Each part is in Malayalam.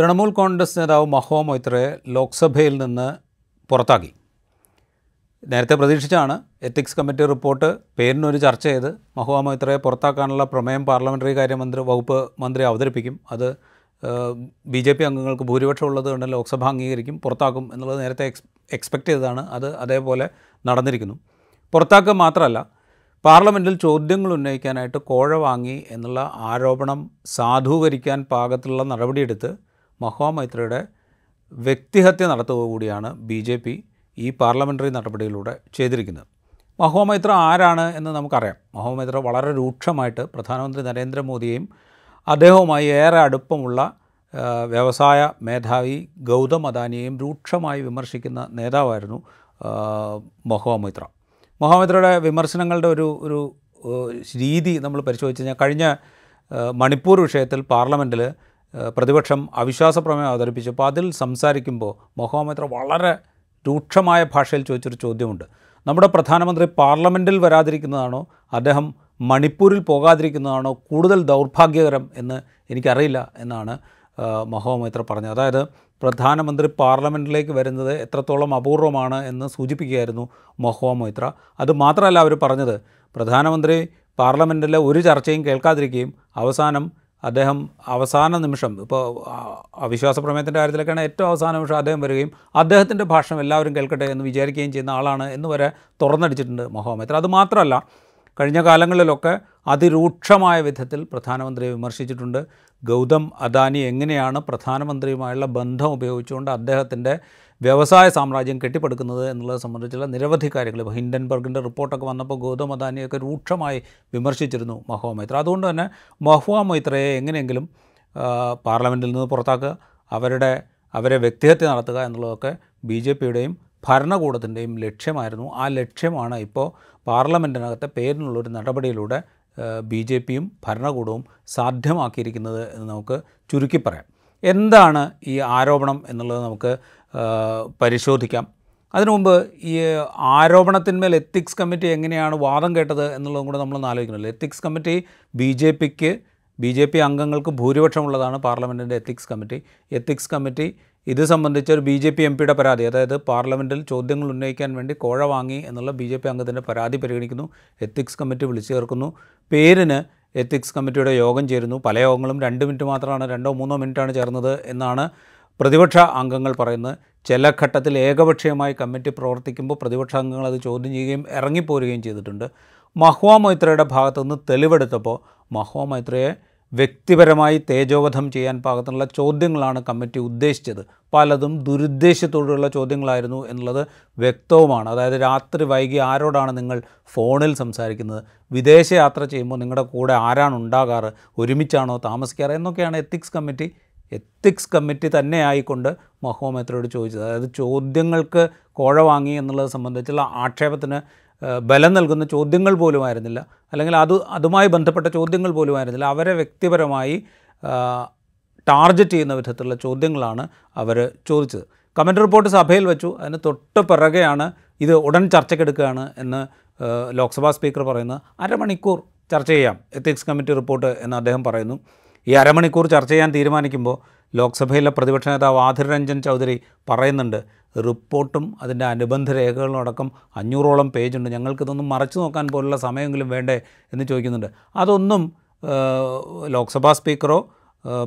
തൃണമൂൽ കോൺഗ്രസ് നേതാവ് മഹോ മൊയ്ത്രയെ ലോക്സഭയിൽ നിന്ന് പുറത്താക്കി. നേരത്തെ പ്രതീക്ഷിച്ചാണ് എത്തിക്സ് കമ്മിറ്റി റിപ്പോർട്ട് പേരിനൊരു ചർച്ച ചെയ്ത് മഹുവ മൊയ്ത്രയെ പുറത്താക്കാനുള്ള പ്രമേയം പാർലമെന്ററി കാര്യമന്ത്രി വകുപ്പ് മന്ത്രി അവതരിപ്പിക്കും. അത് ബി ജെ പി അംഗങ്ങൾക്ക് ഭൂരിപക്ഷം ഉള്ളത് കൊണ്ട് ലോക്സഭ അംഗീകരിക്കും പുറത്താക്കും എന്നുള്ളത് നേരത്തെ എക്സ് എക്സ്പെക്റ്റ് ചെയ്തതാണ്. അത് അതേപോലെ നടന്നിരിക്കുന്നു. പുറത്താക്കുക മാത്രമല്ല പാർലമെന്റിൽ ചോദ്യങ്ങൾ ഉന്നയിക്കാനായിട്ട് കോഴ വാങ്ങി എന്നുള്ള ആരോപണം സാധൂകരിക്കാൻ പാകത്തിലുള്ള നടപടിയെടുത്ത് മഹുവ മൈത്രയുടെ വ്യക്തിഹത്യ നടത്തുക കൂടിയാണ് ബി ജെ പി ഈ പാർലമെന്ററി നടപടിയിലൂടെ ചെയ്തിരിക്കുന്നത്. മഹോമൈത്ര മൈത്ര ആരാണ് എന്ന് നമുക്കറിയാം. മഹോമൈത്ര വളരെ രൂക്ഷമായിട്ട് പ്രധാനമന്ത്രി നരേന്ദ്രമോദിയെയും അദ്ദേഹവുമായി ഏറെ അടുപ്പമുള്ള വ്യവസായ മേധാവി ഗൗതം അദാനിയെയും രൂക്ഷമായി വിമർശിക്കുന്ന നേതാവായിരുന്നു മഹോമൈത്ര. മഹുവ മൈത്ര മഹുവ മൈത്രയുടെ വിമർശനങ്ങളുടെ ഒരു ഒരു രീതി നമ്മൾ പരിശോധിച്ച് കഴിഞ്ഞാൽ കഴിഞ്ഞ മണിപ്പൂർ വിഷയത്തിൽ പാർലമെന്റിൽ പ്രതിപക്ഷം അവിശ്വാസ പ്രമേയം അവതരിപ്പിച്ചപ്പോൾ അതിൽ സംസാരിക്കുമ്പോൾ മൊഹോമത്ര വളരെ രൂക്ഷമായ ഭാഷയിൽ ചോദിച്ചൊരു ചോദ്യമുണ്ട്. നമ്മുടെ പ്രധാനമന്ത്രി പാർലമെന്റിൽ വരാതിരിക്കുന്നതാണോ? അദ്ദേഹം മണിപ്പൂരിൽ പോകാതിരിക്കുന്നതാണോ? കൂടുതൽ ദൗർഭാഗ്യകരം എന്ന് എനിക്കറിയില്ല എന്നാണ് ആ, മഹോ പറഞ്ഞത്. അതായത് പ്രധാനമന്ത്രി പാർലമെന്റിലേക്ക് വരുന്നത് എത്രത്തോളം അപൂർവമാണ് എന്ന് സൂചിപ്പിക്കുകയായിരുന്നു മഹോ മൈത്ര അത് മാത്രമല്ല അവർ പറഞ്ഞത് പ്രധാനമന്ത്രി പാർലമെന്റിലെ ഒരു ചർച്ചയും കേൾക്കാതിരിക്കുകയും അവസാനം അദ്ദേഹം അവസാന നിമിഷം ഇപ്പോൾ അവിശ്വാസ പ്രമേയത്തിന്റെ കാര്യത്തിലൊക്കെയാണ് ഏറ്റവും അവസാന നിമിഷം അദ്ദേഹം വരികയും അദ്ദേഹത്തിന്റെ ഭാഷണം എല്ലാവരും കേൾക്കട്ടെ എന്ന് വിചാരിക്കുകയും ചെയ്യുന്ന ആളാണ് എന്ന് വരെ തുറന്നടിച്ചിട്ടുണ്ട് മഹോമേത്ര അത് മാത്രമല്ല കഴിഞ്ഞ കാലങ്ങളിലൊക്കെ അതിരൂക്ഷമായ വിധത്തിൽ പ്രധാനമന്ത്രിയെ വിമർശിച്ചിട്ടുണ്ട്. ഗൗതം അദാനി എങ്ങനെയാണ് പ്രധാനമന്ത്രിയുമായുള്ള ബന്ധം ഉപയോഗിച്ചുകൊണ്ട് അദ്ദേഹത്തിന്റെ വ്യവസായ സാമ്രാജ്യം കെട്ടിപ്പടുക്കുന്നത് എന്നുള്ളത് സംബന്ധിച്ചുള്ള നിരവധി കാര്യങ്ങൾ. ഇപ്പോൾ ഹിൻഡൻബർഗിന്റെ റിപ്പോർട്ടൊക്കെ വന്നപ്പോൾ ഗൗതം അദാനിയൊക്കെ രൂക്ഷമായി വിമർശിച്ചിരുന്നു മഹുവ മൈത്ര. അതുകൊണ്ട് തന്നെ മഹുവ മൈത്രയെ എങ്ങനെയെങ്കിലും പാർലമെന്റിൽ നിന്ന് പുറത്താക്കുക അവരുടെ അവരെ വ്യക്തിഹത്യ നടത്തുക എന്നുള്ളതൊക്കെ ബി ജെ പിയുടെയും ഭരണകൂടത്തിന്റെയും ലക്ഷ്യമായിരുന്നു. ആ ലക്ഷ്യമാണ് ഇപ്പോൾ പാർലമെന്റിനകത്തെ പേരിനുള്ളൊരു നടപടിയിലൂടെ ബി ജെ പിയും ഭരണകൂടവും സാധ്യമാക്കിയിരിക്കുന്നത് എന്ന് നമുക്ക് ചുരുക്കി പറയാം. എന്താണ് ഈ ആരോപണം എന്നുള്ളത് നമുക്ക് പരിശോധിക്കാം. അതിനു മുമ്പ് ഈ ആരോപണത്തിന്മേൽ എത്തിക്സ് കമ്മിറ്റി എങ്ങനെയാണ് വാദം കേട്ടത് എന്നുള്ളതും കൂടെ നമ്മളൊന്ന് ആലോചിക്കണമല്ലോ എത്തിക്സ് കമ്മിറ്റി ബി ജെ പിക്ക് ബി ജെ പി അംഗങ്ങൾക്ക് ഭൂരിപക്ഷമുള്ളതാണ് പാർലമെന്റിന്റെ എത്തിക്സ് കമ്മിറ്റി. എത്തിക്സ് കമ്മിറ്റി ഇത് സംബന്ധിച്ച് ഒരു ബി ജെ പി എം പിയുടെ പരാതി അതായത് പാർലമെന്റിൽ ചോദ്യങ്ങൾ ഉന്നയിക്കാൻ വേണ്ടി കോഴ വാങ്ങി എന്നുള്ള ബി ജെ പി അംഗത്തിന്റെ പരാതി പരിഗണിക്കുന്നു. എത്തിക്സ് കമ്മിറ്റി വിളിച്ചു ചേർക്കുന്നു. പേരിന് എത്തിക്സ് കമ്മിറ്റിയുടെ യോഗം ചേരുന്നു. പല യോഗങ്ങളും രണ്ട് മിനിറ്റ് മാത്രമാണ് രണ്ടോ മൂന്നോ മിനിറ്റാണ് ചേർന്നത് എന്നാണ് പ്രതിപക്ഷ അംഗങ്ങൾ പറയുന്നത് ചില ഘട്ടത്തിൽ ഏകപക്ഷീയമായി കമ്മിറ്റി പ്രവർത്തിക്കുമ്പോൾ പ്രതിപക്ഷ അംഗങ്ങൾ അത് ചോദ്യം ചെയ്യുകയും ഇറങ്ങിപ്പോരുകയും ചെയ്തിട്ടുണ്ട്. മഹ്വാ മൈത്രയുടെ ഭാഗത്തുനിന്ന് തെളിവെടുത്തപ്പോൾ മഹ്വാ മൈത്രയെ വ്യക്തിപരമായി തേജോവധം ചെയ്യാൻ പാകത്തിനുള്ള ചോദ്യങ്ങളാണ് കമ്മിറ്റി ഉദ്ദേശിച്ചത്. പലതും ദുരുദ്ദേശത്തോടുള്ള ചോദ്യങ്ങളായിരുന്നു എന്നുള്ളത് വ്യക്തവുമാണ്. അതായത് രാത്രി വൈകി ആരോടാണ് നിങ്ങൾ ഫോണിൽ സംസാരിക്കുന്നത്? വിദേശയാത്ര ചെയ്യുമ്പോൾ നിങ്ങളുടെ കൂടെ ആരാണ് ഉണ്ടാകാറ്? ഒരുമിച്ചാണോ താമസിക്കാറ്? എന്നൊക്കെയാണ് എത്തിക്സ് കമ്മിറ്റി എത്തിക്സ് കമ്മിറ്റി തന്നെ ആയിക്കൊണ്ട് മഹോമേത്രയോട് ചോദിച്ചത്. അതായത് ചോദ്യങ്ങൾക്ക് കോഴ വാങ്ങി എന്നുള്ളത് സംബന്ധിച്ചുള്ള ആക്ഷേപത്തിന് ബലം നൽകുന്ന ചോദ്യങ്ങൾ പോലും ആയിരുന്നില്ല. അല്ലെങ്കിൽ അത് അതുമായി ബന്ധപ്പെട്ട ചോദ്യങ്ങൾ പോലും ആയിരുന്നില്ല. അവരെ വ്യക്തിപരമായി ടാർഗറ്റ് ചെയ്യുന്ന വിധത്തിലുള്ള ചോദ്യങ്ങളാണ് അവർ ചോദിച്ചത്. കമന്റ് റിപ്പോർട്ട് സഭയിൽ വെച്ചു. അതിന് തൊട്ട് പിറകെയാണ് ഇത് ഉടൻ ചർച്ചയ്ക്കെടുക്കുകയാണ് എന്ന് ലോക്സഭാ സ്പീക്കർ പറയുന്നത്. അരമണിക്കൂർ ചർച്ച ചെയ്യാം. എത്തിക്സ് കമ്മിറ്റി റിപ്പോർട്ട് എന്ന് അദ്ദേഹം പറയുന്നു. ഈ അരമണിക്കൂർ ചർച്ച ചെയ്യാൻ തീരുമാനിക്കുമ്പോൾ ലോക്സഭയിലെ പ്രതിപക്ഷ നേതാവ് ആധിർ രഞ്ജൻ ചൗധരി പറയുന്നുണ്ട് റിപ്പോർട്ടും അതിന്റെ അനുബന്ധ രേഖകളും അടക്കം അഞ്ഞൂറോളം പേജുണ്ട്. ഞങ്ങൾക്കിതൊന്നും മറച്ചു നോക്കാൻ പോലുള്ള സമയമെങ്കിലും വേണ്ടേ? എന്ന് ചോദിക്കുന്നുണ്ട്. അതൊന്നും ലോക്സഭാ സ്പീക്കറോ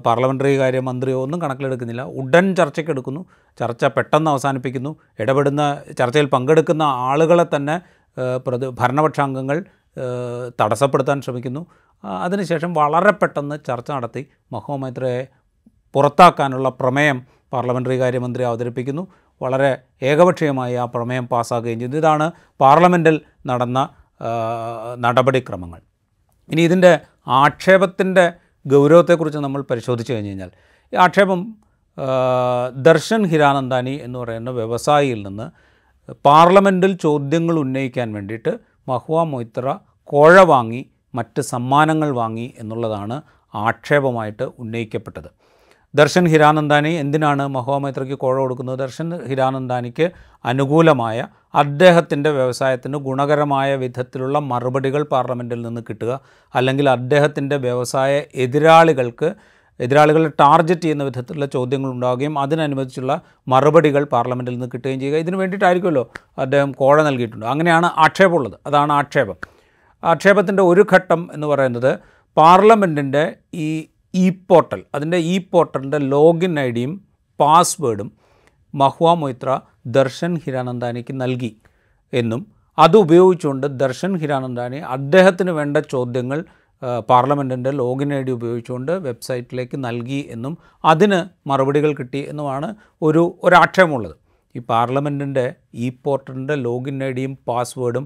പാർലമെന്ററി കാര്യ മന്ത്രിയോ ഒന്നും കണക്കിലെടുക്കുന്നില്ല. ഉടൻ ചർച്ചയ്ക്ക് എടുക്കുന്നു. ചർച്ച പെട്ടെന്ന് അവസാനിപ്പിക്കുന്നു. ഇടപെടുന്ന ചർച്ചയിൽ പങ്കെടുക്കുന്ന ആളുകളെ തന്നെ പ്രതി ഭരണപക്ഷാംഗങ്ങൾ തടസ്സപ്പെടുത്താൻ ശ്രമിക്കുന്നു. അതിനുശേഷം വളരെ പെട്ടെന്ന് ചർച്ച നടത്തി. മഹോമൈത്രയെ പുറത്താക്കാനുള്ള പ്രമേയം പാർലമെന്ററി കാര്യമന്ത്രി അവതരിപ്പിക്കുന്നു. വളരെ ഏകപക്ഷീയമായി ആ പ്രമേയം പാസ്സാക്കുകയും ചെയ്തു. ഇതാണ് പാർലമെന്റിൽ നടന്ന നടപടിക്രമങ്ങൾ. ഇനി ഇതിന്റെ ആക്ഷേപത്തിന്റെ ഗൗരവത്തെക്കുറിച്ച് നമ്മൾ പരിശോധിച്ച് കഴിഞ്ഞ് കഴിഞ്ഞാൽ ഈ ആക്ഷേപം ദർശൻ ഹിരാനന്ദാനി എന്ന് പറയുന്ന വ്യവസായിയിൽ നിന്ന് പാർലമെന്റിൽ ചോദ്യങ്ങൾ ഉന്നയിക്കാൻ വേണ്ടിയിട്ട് മഹുവ മൊയ്ത്ര കോഴ വാങ്ങി മറ്റ് സമ്മാനങ്ങൾ വാങ്ങി എന്നുള്ളതാണ് ആക്ഷേപമായിട്ട് ഉന്നയിക്കപ്പെട്ടത്. ദർശൻ ഹിരാനന്ദാനി എന്തിനാണ് മഹോമൈത്രയ്ക്ക് കോഴ കൊടുക്കുന്നത്? ദർശൻ ഹിരാനന്ദാനിക്ക് അനുകൂലമായ അദ്ദേഹത്തിന്റെ വ്യവസായത്തിന് ഗുണകരമായ വിധത്തിലുള്ള മറുപടികൾ പാർലമെന്റിൽ നിന്ന് കിട്ടുക അല്ലെങ്കിൽ അദ്ദേഹത്തിന്റെ വ്യവസായ എതിരാളികൾക്ക് എതിരാളികളെ ടാർഗറ്റ് ചെയ്യുന്ന വിധത്തിലുള്ള ചോദ്യങ്ങൾ ഉണ്ടാവുകയും അതിനനുബന്ധിച്ചുള്ള മറുപടികൾ പാർലമെന്റിൽ നിന്ന് കിട്ടുകയും ചെയ്യുക. ഇതിന് വേണ്ടിയിട്ടായിരിക്കുമല്ലോ അദ്ദേഹം കോഴ നൽകിയിട്ടുണ്ട്. അങ്ങനെയാണ് ആക്ഷേപമുള്ളത്. അതാണ് ആക്ഷേപം. ആക്ഷേപത്തിന്റെ ഒരു ഘട്ടം എന്ന് പറയുന്നത് പാർലമെന്റിന്റെ ഈ ഇ പോർട്ടൽ അതിന്റെ ഇ പോർട്ടലിന്റെ ലോഗിൻ ഐ ഡിയും പാസ്വേഡും മഹ്വ മൊയ്ത്ര ദർശൻ ഹിരാനന്ദാനിക്ക് നൽകി എന്നും അത് ഉപയോഗിച്ചുകൊണ്ട് ദർശൻ ഹിരാനന്ദാനി അദ്ദേഹത്തിന് വേണ്ട ചോദ്യങ്ങൾ പാർലമെന്റിന്റെ ലോഗിൻ ഐ ഡി ഉപയോഗിച്ചുകൊണ്ട് വെബ്സൈറ്റിലേക്ക് നൽകി എന്നും അതിന് മറുപടികൾ കിട്ടി എന്നുമാണ് ഒരു ഒരാക്ഷേപമുള്ളത്. ഈ പാർലമെന്റിന്റെ ഇ പോർട്ടലിന്റെ ലോഗിൻ ഐ ഡിയും പാസ്വേഡും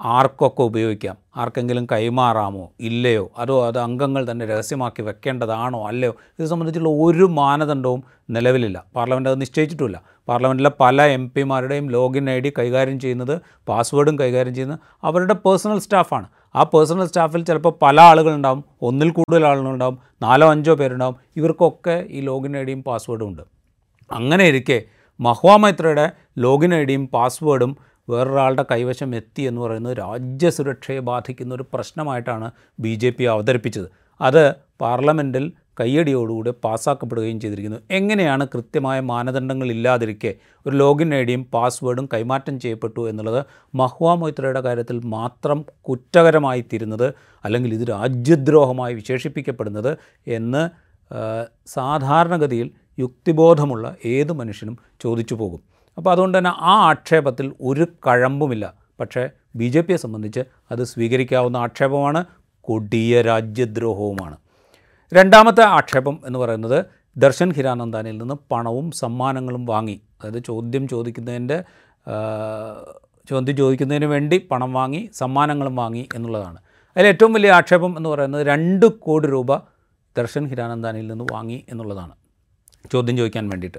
ആർക്കൊക്കെ ഉപയോഗിക്കാം? ആർക്കെങ്കിലും കൈമാറാമോ? ഇല്ലയോ? അതോ അത് അംഗങ്ങൾ തന്നെ രഹസ്യമാക്കി വെക്കേണ്ടതാണോ? അല്ലയോ? ഇത് സംബന്ധിച്ചുള്ള ഒരു മാനദണ്ഡവും നിലവിലില്ല. പാർലമെന്റ് അത് നിശ്ചയിച്ചിട്ടുമില്ല. പാർലമെന്റിലെ പല എം പിമാരുടെയും ലോഗിൻ ഐ ഡി കൈകാര്യം ചെയ്യുന്നത് പാസ്വേഡും കൈകാര്യം ചെയ്യുന്നത് അവരുടെ പേഴ്സണൽ സ്റ്റാഫാണ്. ആ പേഴ്സണൽ സ്റ്റാഫിൽ ചിലപ്പോൾ പല ആളുകളുണ്ടാവും. ഒന്നിൽ കൂടുതൽ ആളുകളുണ്ടാവും. നാലോ അഞ്ചോ പേരുണ്ടാവും. ഇവർക്കൊക്കെ ഈ ലോഗിൻ ഐ ഡിയും പാസ്വേഡും ഉണ്ട്. അങ്ങനെ ഇരിക്കെ മഹ്വാ മൈത്രയുടെ ലോഗിൻ ഐ ഡിയും പാസ്വേഡും വേറൊരാളുടെ കൈവശം എത്തി എന്ന് പറയുന്നത് രാജ്യസുരക്ഷയെ ബാധിക്കുന്ന ഒരു പ്രശ്നമായിട്ടാണ് ബി ജെ പി അവതരിപ്പിച്ചത്. അത് പാർലമെന്റിൽ കയ്യടിയോടുകൂടി പാസ്സാക്കപ്പെടുകയും ചെയ്തിരിക്കുന്നു. എങ്ങനെയാണ് കൃത്യമായ മാനദണ്ഡങ്ങൾ ഇല്ലാതിരിക്കെ ഒരു ലോഗിൻ ഐ ഡിയും പാസ്വേഡും കൈമാറ്റം ചെയ്യപ്പെട്ടു എന്നുള്ളത് മഹ്വാ മൊയ്ത്രയുടെ കാര്യത്തിൽ മാത്രം കുറ്റകരമായി തീരുന്നത് അല്ലെങ്കിൽ ഇത് രാജ്യദ്രോഹമായി വിശേഷിപ്പിക്കപ്പെടുന്നത് എന്ന് സാധാരണഗതിയിൽ യുക്തിബോധമുള്ള ഏത് മനുഷ്യനും ചോദിച്ചു പോകും. അപ്പോൾ അതുകൊണ്ട് തന്നെ ആ ആക്ഷേപത്തിൽ ഒരു കഴമ്പുമില്ല. പക്ഷേ ബി ജെ പിയെ സംബന്ധിച്ച് അത് സ്വീകരിക്കാവുന്ന ആക്ഷേപമാണ് കൊടിയ രാജ്യദ്രോഹവുമാണ്. രണ്ടാമത്തെ ആക്ഷേപം എന്ന് പറയുന്നത് ദർശൻ ഹിരാനന്ദാനിൽ നിന്ന് പണവും സമ്മാനങ്ങളും വാങ്ങി. അതായത് ചോദ്യം ചോദിക്കുന്നതിന്റെ ചോദ്യം ചോദിക്കുന്നതിന് വേണ്ടി പണം വാങ്ങി സമ്മാനങ്ങളും വാങ്ങി എന്നുള്ളതാണ്. അതിൽ ഏറ്റവും വലിയ ആക്ഷേപം എന്ന് പറയുന്നത് രണ്ട് കോടി രൂപ ദർശൻ ഹിരാനന്ദാനിൽ നിന്ന് വാങ്ങി എന്നുള്ളതാണ്. ചോദ്യം ചോദിക്കാൻ വേണ്ടിയിട്ട്.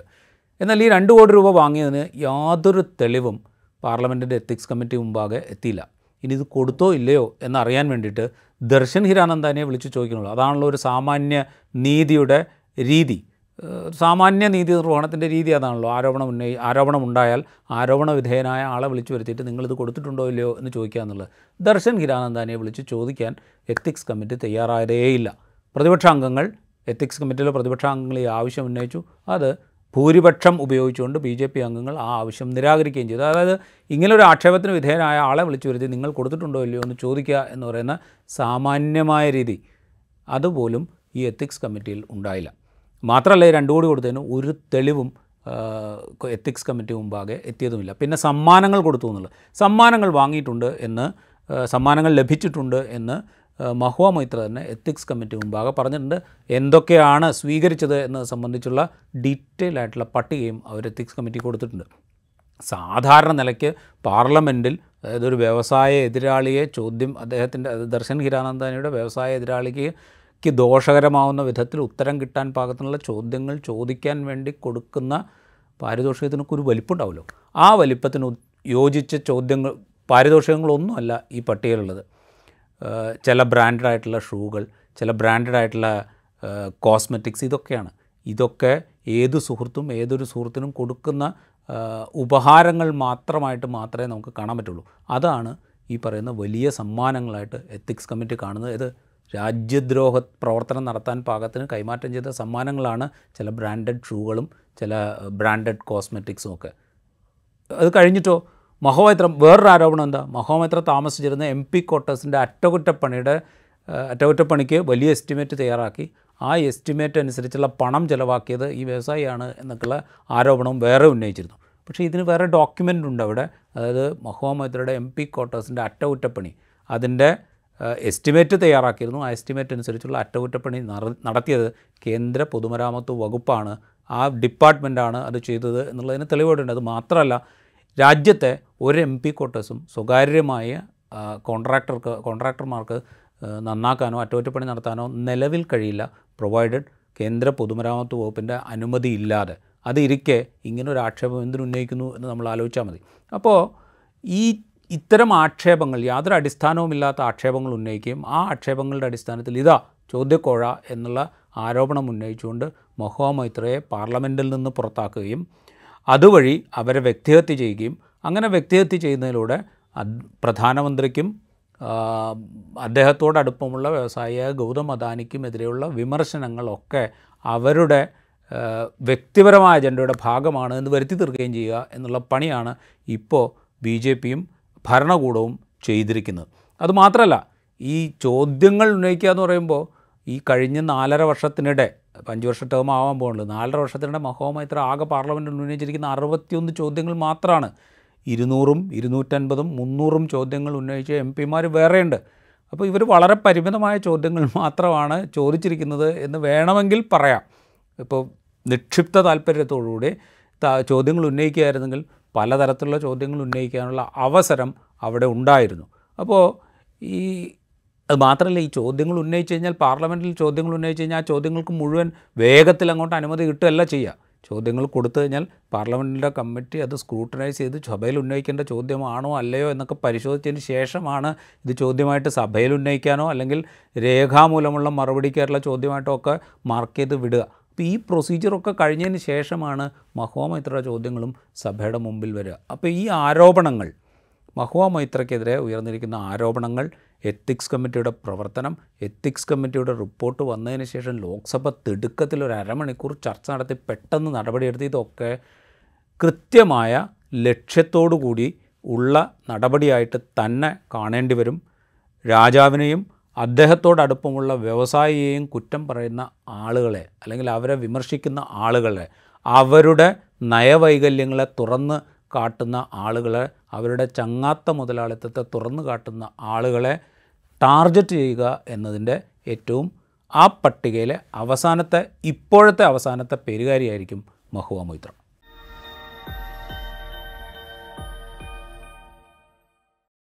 എന്നാൽ ഈ രണ്ട് കോടി രൂപ വാങ്ങിയതിന് യാതൊരു തെളിവും പാർലമെന്റിന്റെ എത്തിക്സ് കമ്മിറ്റി മുമ്പാകെ എത്തിയില്ല. ഇനി ഇത് കൊടുത്തോ ഇല്ലയോ എന്നറിയാൻ വേണ്ടിയിട്ട് ദർശൻ ഹിരാനന്ദാനെ വിളിച്ച് ചോദിക്കുന്നുള്ളൂ. അതാണല്ലോ ഒരു സാമാന്യ നീതിയുടെ രീതി. സാമാന്യ നീതി നിർവഹണത്തിന്റെ രീതി അതാണല്ലോ. ആരോപണം ഉന്നയി ആരോപണം ഉണ്ടായാൽ ആരോപണ വിധേയനായ ആളെ വിളിച്ചു വരുത്തിയിട്ട് നിങ്ങളിത് കൊടുത്തിട്ടുണ്ടോ ഇല്ലയോ എന്ന് ചോദിക്കുക എന്നുള്ളത്. ദർശൻ ഹിരാനന്ദാനെ വിളിച്ച് ചോദിക്കാൻ എത്തിക്സ് കമ്മിറ്റി തയ്യാറായതേയില്ല. പ്രതിപക്ഷ അംഗങ്ങൾ എത്തിക്സ് കമ്മിറ്റിയിലെ പ്രതിപക്ഷ അംഗങ്ങൾ ഈ ആവശ്യം ഉന്നയിച്ചു. അത് ഭൂരിപക്ഷം ഉപയോഗിച്ചുകൊണ്ട് ബി ജെ പി അംഗങ്ങൾ ആ ആവശ്യം നിരാകരിക്കുകയും ചെയ്തു. അതായത് ഇങ്ങനെ ഒരു ആക്ഷേപത്തിന് വിധേയനായ ആളെ വിളിച്ചു വരുത്തി നിങ്ങൾ കൊടുത്തിട്ടുണ്ടോ ഇല്ലയോ എന്ന് ചോദിക്കുക എന്ന് പറയുന്ന സാമാന്യമായ രീതി. അതുപോലും ഈ എത്തിക്സ് കമ്മിറ്റിയിൽ ഉണ്ടായില്ല. മാത്രമല്ല ഈ രണ്ടു കോടി കൊടുത്തതിന് ഒരു തെളിവും എത്തിക്സ് കമ്മിറ്റി മുമ്പാകെ എത്തിയതുമില്ല. പിന്നെ സമ്മാനങ്ങൾ കൊടുത്തു എന്നുള്ളത്. സമ്മാനങ്ങൾ വാങ്ങിയിട്ടുണ്ട് എന്ന് സമ്മാനങ്ങൾ ലഭിച്ചിട്ടുണ്ട് എന്ന് മഹുവ മൈത്ര തന്നെ എത്തിക്സ് കമ്മിറ്റി മുമ്പാകെ പറഞ്ഞിട്ടുണ്ട്. എന്തൊക്കെയാണ് സ്വീകരിച്ചത് എന്നത് സംബന്ധിച്ചുള്ള ഡീറ്റെയിൽ ആയിട്ടുള്ള പട്ടികയും അവർ എത്തിക്സ് കമ്മിറ്റി കൊടുത്തിട്ടുണ്ട്. സാധാരണ നിലയ്ക്ക് പാർലമെന്റിൽ അതായത് ഒരു വ്യവസായ എതിരാളിയെ ചോദ്യം അദ്ദേഹത്തിന്റെ ദർശൻ ഹിരാനന്ദാനിയുടെ വ്യവസായ എതിരാളിക്ക് ദോഷകരമാവുന്ന വിധത്തിൽ ഉത്തരം കിട്ടാൻ പാകത്തിനുള്ള ചോദ്യങ്ങൾ ചോദിക്കാൻ വേണ്ടി കൊടുക്കുന്ന പാരിതോഷികത്തിനൊക്കെ ഒരു വലിപ്പുണ്ടാവുമല്ലോ. ആ വലിപ്പത്തിന് യോജിച്ച ചോദ്യങ്ങൾ പാരിതോഷികങ്ങളൊന്നുമല്ല ഈ പട്ടികയിലുള്ളത്. ചില ബ്രാൻഡഡ് ആയിട്ടുള്ള ഷൂകൾ ചില ബ്രാൻഡഡ് ആയിട്ടുള്ള കോസ്മെറ്റിക്സ് ഇതൊക്കെയാണ്. ഇതൊക്കെ ഏത് സുഹൃത്തും ഏതൊരു സുഹൃത്തിനും കൊടുക്കുന്ന ഉപഹാരങ്ങൾ മാത്രമായിട്ട് മാത്രമേ നമുക്ക് കാണാൻ പറ്റുള്ളൂ. അതാണ് ഈ പറയുന്ന വലിയ സമ്മാനങ്ങളായിട്ട് എത്തിക്സ് കമ്മിറ്റി കാണുന്നത്. ഇത് രാജ്യദ്രോഹ പ്രവർത്തനം നടത്താൻ പാകത്തിന് കൈമാറ്റം ചെയ്ത സമ്മാനങ്ങളാണ് ചില ബ്രാൻഡഡ് ഷൂകളും ചില ബ്രാൻഡഡ് കോസ്മെറ്റിക്സും ഒക്കെ. അത് കഴിഞ്ഞിട്ടോ? മഹോമൈത്ര വേറൊരു ആരോപണം എന്താ? മഹോമൈത്ര താമസിച്ചിരുന്ന എം പി ക്വാർട്ടേഴ്സിന്റെ അറ്റകുറ്റപ്പണിയുടെ അറ്റകുറ്റപ്പണിക്ക് വലിയ എസ്റ്റിമേറ്റ് തയ്യാറാക്കി. ആ എസ്റ്റിമേറ്റ് അനുസരിച്ചുള്ള പണം ചിലവാക്കിയത് ഈ വ്യവസായിയാണ് എന്നൊക്കെയുള്ള ആരോപണവും വേറെ ഉന്നയിച്ചിരുന്നു. പക്ഷേ ഇതിന് വേറെ ഡോക്യുമെന്റ് ഉണ്ട് അവിടെ. അതായത് മഹോമൈത്രയുടെ എം പി ക്വാർട്ടേഴ്സിന്റെ അറ്റകുറ്റപ്പണി. അതിന്റെ എസ്റ്റിമേറ്റ് തയ്യാറാക്കിയിരുന്നു. ആ എസ്റ്റിമേറ്റ് അനുസരിച്ചുള്ള അറ്റകുറ്റപ്പണി നടത്തിയത് കേന്ദ്ര പൊതുമരാമത്ത് വകുപ്പാണ്. ആ ഡിപ്പാർട്ട്മെന്റാണ് അത് ചെയ്തത് എന്നുള്ളതിന് തെളിവുകളുണ്ട്. അത് മാത്രമല്ല രാജ്യത്തെ ഒരു എം പി ക്വാർട്ടേഴ്സും സ്വകാര്യമായ കോൺട്രാക്ടർക്ക് കോൺട്രാക്ടർമാർക്ക് നന്നാക്കാനോ അറ്റകുറ്റപ്പണി നടത്താനോ നിലവിൽ കഴിയില്ല. പ്രൊവൈഡഡ് കേന്ദ്ര പൊതുമരാമത്ത് വകുപ്പിന്റെ അനുമതി ഇല്ലാതെ. അതിരിക്കെ ഇങ്ങനൊരു ആക്ഷേപം എന്തിനുന്നയിക്കുന്നു എന്ന് നമ്മൾ ആലോചിച്ചാൽ മതി. അപ്പോൾ ഈ ഇത്തരം ആക്ഷേപങ്ങൾ യാതൊരു അടിസ്ഥാനവുമില്ലാത്ത ആക്ഷേപങ്ങൾ ഉന്നയിക്കുകയും ആ ആക്ഷേപങ്ങളുടെ അടിസ്ഥാനത്തിൽ ഇതാ ചോദ്യക്കോഴ എന്നുള്ള ആരോപണം ഉന്നയിച്ചുകൊണ്ട് മൊഹോ മൈത്രയെ പാർലമെന്റിൽ നിന്ന് പുറത്താക്കുകയും അതുവഴി അവരെ വ്യക്തിഹത്യ ചെയ്യുകയും അങ്ങനെ വ്യക്തിഹത്യ ചെയ്യുന്നതിലൂടെ പ്രധാനമന്ത്രിക്കും അദ്ദേഹത്തോടടുപ്പമുള്ള വ്യവസായിയായ ഗൗതം അദാനിക്കും എതിരെയുള്ള വിമർശനങ്ങളൊക്കെ അവരുടെ വ്യക്തിപരമായ അജണ്ടയുടെ ഭാഗമാണ് എന്ന് വരുത്തി തീർക്കുകയും ചെയ്യുക എന്നുള്ള പണിയാണ് ഇപ്പോൾ ബി ജെ പിയും ഭരണകൂടവും ചെയ്തിരിക്കുന്നത്. അതുമാത്രമല്ല ഈ ചോദ്യങ്ങൾ ഉന്നയിക്കുക എന്ന് പറയുമ്പോൾ ഈ കഴിഞ്ഞ നാലര വർഷത്തിനിടെ അഞ്ച് വർഷ ടേം ആവാൻ പോകുന്നുള്ളൂ നാലര വർഷത്തിനിടെ മഹോമൈത്ര ആകെ പാർലമെന്റിൽ ഉന്നയിച്ചിരിക്കുന്ന അറുപത്തിയൊന്ന് ചോദ്യങ്ങൾ മാത്രമാണ് ഇരുന്നൂറും ഇരുന്നൂറ്റൻപതും മുന്നൂറും ചോദ്യങ്ങൾ ഉന്നയിച്ച എം പിമാർ വേറെയുണ്ട്. അപ്പോൾ ഇവർ വളരെ പരിമിതമായ ചോദ്യങ്ങൾ മാത്രമാണ് ചോദിച്ചിരിക്കുന്നത് എന്ന് വേണമെങ്കിൽ പറയാം. ഇപ്പോൾ നിക്ഷിപ്ത താല്പര്യത്തോടുകൂടി ചോദ്യങ്ങൾ ഉന്നയിക്കുകയായിരുന്നെങ്കിൽ പലതരത്തിലുള്ള ചോദ്യങ്ങൾ ഉന്നയിക്കാനുള്ള അവസരം അവിടെ ഉണ്ടായിരുന്നു. അപ്പോൾ ഈ അത് മാത്രമല്ല ഈ ചോദ്യങ്ങൾ ഉന്നയിച്ച് കഴിഞ്ഞാൽ പാർലമെന്റിൽ ചോദ്യങ്ങൾ ഉന്നയിച്ച് കഴിഞ്ഞാൽ ആ ചോദ്യങ്ങൾക്ക് മുഴുവൻ വേഗത്തിൽ അങ്ങോട്ട് അനുമതി കിട്ടുകയല്ല ചെയ്യുക. ചോദ്യങ്ങൾ കൊടുത്തു കഴിഞ്ഞാൽ പാർലമെന്റിന്റെ കമ്മിറ്റി അത് സ്ക്രൂട്ടനൈസ് ചെയ്ത് സഭയിൽ ഉന്നയിക്കേണ്ട ചോദ്യമാണോ അല്ലയോ എന്നൊക്കെ പരിശോധിച്ചതിന് ശേഷമാണ് ഇത് ചോദ്യമായിട്ട് സഭയിൽ ഉന്നയിക്കാനോ അല്ലെങ്കിൽ രേഖാമൂലമുള്ള മറുപടിക്കായിട്ടുള്ള ചോദ്യമായിട്ടോ ഒക്കെ മാർക്ക് ചെയ്ത് വിടുക. അപ്പോൾ ഈ പ്രൊസീജിയറൊക്കെ കഴിഞ്ഞതിന് ശേഷമാണ് മഹോമൈത്ര ചോദ്യങ്ങളും സഭയുടെ മുമ്പിൽ വരിക. അപ്പോൾ ഈ ആരോപണങ്ങൾ മഹുവ മൈത്രയ്ക്കെതിരെ ഉയർന്നിരിക്കുന്ന ആരോപണങ്ങൾ എത്തിക്സ് കമ്മിറ്റിയുടെ പ്രവർത്തനം എത്തിക്സ് കമ്മിറ്റിയുടെ റിപ്പോർട്ട് വന്നതിന് ശേഷം ലോക്സഭ തിടുക്കത്തിൽ ഒരു അരമണിക്കൂർ ചർച്ച നടത്തി പെട്ടെന്ന് നടപടിയെടുത്ത് ഇതൊക്കെ കൃത്യമായ ലക്ഷ്യത്തോടു കൂടി ഉള്ള നടപടിയായിട്ട് തന്നെ കാണേണ്ടി വരും. രാജാവിനെയും അദ്ദേഹത്തോടടുപ്പമുള്ള വ്യവസായിയെയും കുറ്റം പറയുന്ന ആളുകളെ അല്ലെങ്കിൽ അവരെ വിമർശിക്കുന്ന ആളുകളെ അവരുടെ നയവൈകല്യങ്ങളെ തുറന്ന് കാട്ടുന്ന ആളുകളെ അവരുടെ ചങ്ങാത്ത മുതലാളിത്തത്തെ തുറന്നു കാട്ടുന്ന ആളുകളെ ടാർഗറ്റ് ചെയ്യുക എന്നതിന്റെ ഏറ്റവും ആ പട്ടികയിലെ അവസാനത്തെ ഇപ്പോഴത്തെ അവസാനത്തെ പേരുകാരിയായിരിക്കും മഹുവ മൊയ്ത്ര.